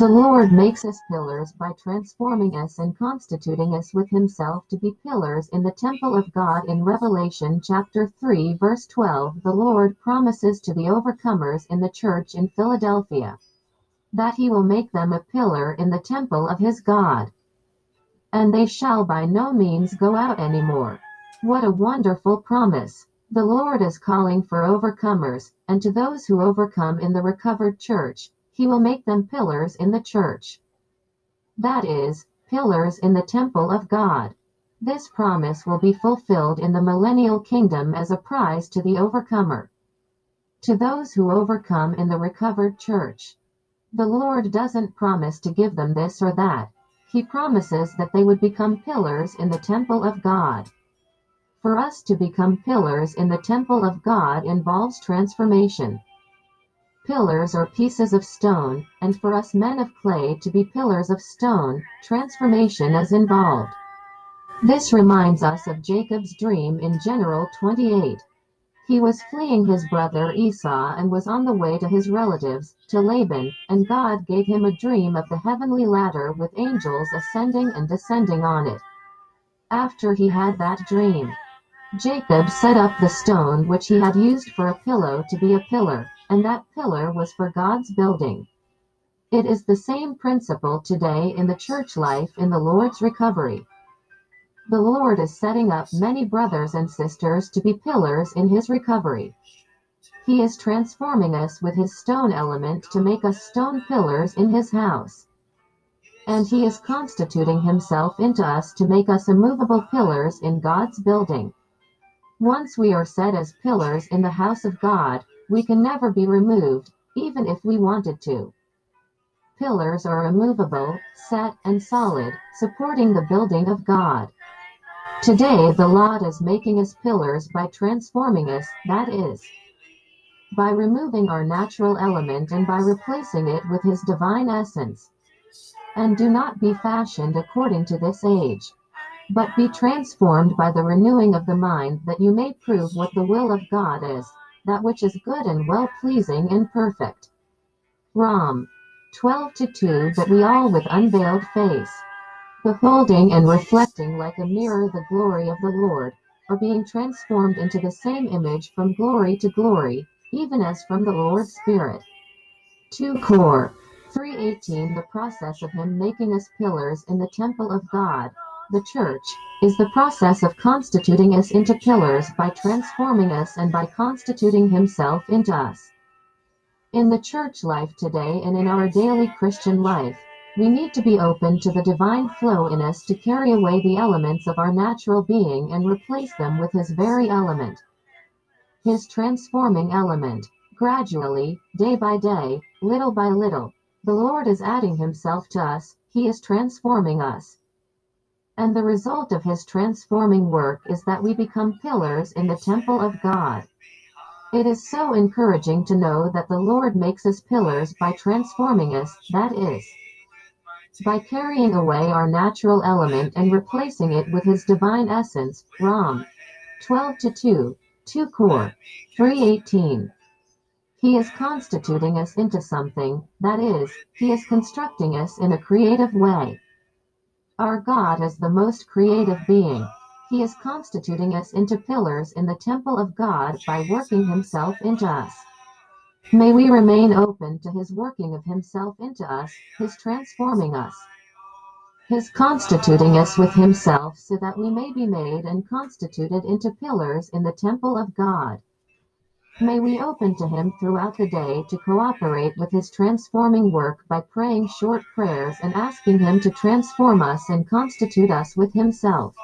The Lord makes us pillars by transforming us and constituting us with himself to be pillars in the temple of God in Revelation chapter 3 verse 12 the Lord promises to the overcomers in the church in Philadelphia that he will make them a pillar in the temple of his God and they shall by no means go out any more. What a wonderful promise! The Lord is calling for overcomers, and to those who overcome in the recovered church, he will make them pillars in the church. That is, pillars in the temple of God. This promise will be fulfilled in the millennial kingdom as a prize to the overcomer. To those who overcome in the recovered church. The Lord doesn't promise to give them this or that. He promises that they would become pillars in the temple of God. For us to become pillars in the temple of God involves transformation. Pillars are pieces of stone, and for us men of clay to be pillars of stone, transformation is involved. This reminds us of Jacob's dream in Genesis 28. He was fleeing his brother Esau and was on the way to his relatives, to Laban, and God gave him a dream of the heavenly ladder with angels ascending and descending on it. After he had that dream, Jacob set up the stone which he had used for a pillow to be a pillar, and that pillar was for God's building. It is the same principle today in the church life in the Lord's recovery. The Lord is setting up many brothers and sisters to be pillars in his recovery. He is transforming us with his stone element to make us stone pillars in his house. And he is constituting himself into us to make us immovable pillars in God's building. Once we are set as pillars in the house of God, we can never be removed, even if we wanted to. Pillars are immovable, set, and solid, supporting the building of God. Today the Lord is making us pillars by transforming us, that is, by removing our natural element and by replacing it with his divine essence. And do not be fashioned according to this age, but be transformed by the renewing of the mind that you may prove what the will of God is that which is good and well pleasing and perfect. Rom. 12 to 2 But we all with unveiled face, beholding and reflecting like a mirror the glory of the Lord, are being transformed into the same image from glory to glory, even as from the Lord's Spirit. 2 Cor. 318 The process of Him making us pillars in the temple of God, the church, is the process of constituting us into pillars by transforming us and by constituting himself into us. In the church life today and in our daily Christian life, we need to be open to the divine flow in us to carry away the elements of our natural being and replace them with his very element. His transforming element. Gradually, day by day, little by little, the Lord is adding himself to us, he is transforming us. And the result of his transforming work is that we become pillars in the temple of God. It is so encouraging to know that the Lord makes us pillars by transforming us, that is, by carrying away our natural element and replacing it with his divine essence. Rom. 12 to 2, 2 Cor. 318. He is constituting us into something, that is, he is constructing us in a creative way. Our God is the most creative being. He is constituting us into pillars in the temple of God by working himself into us. May we remain open to his working of himself into us, his transforming us, his constituting us with himself so that we may be made and constituted into pillars in the temple of God. May we open to Him throughout the day to cooperate with His transforming work by praying short prayers and asking Him to transform us and constitute us with Himself.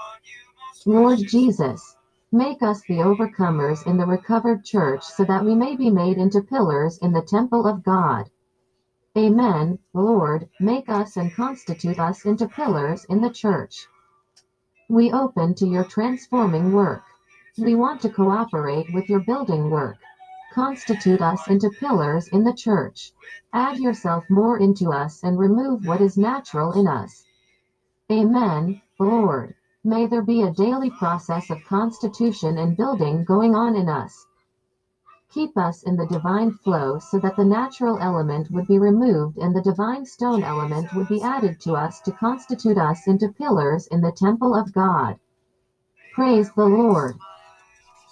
Lord Jesus, make us the overcomers in the recovered church so that we may be made into pillars in the temple of God. Amen. Lord, make us and constitute us into pillars in the church. We open to your transforming work. We want to cooperate with your building work. Constitute us into pillars in the church. Add yourself more into us and remove what is natural in us. Amen, Lord. May there be a daily process of constitution and building going on in us. keep us in the divine flow so that the natural element would be removed and the divine stone element would be added to us to constitute us into pillars in the temple of God. Praise the Lord.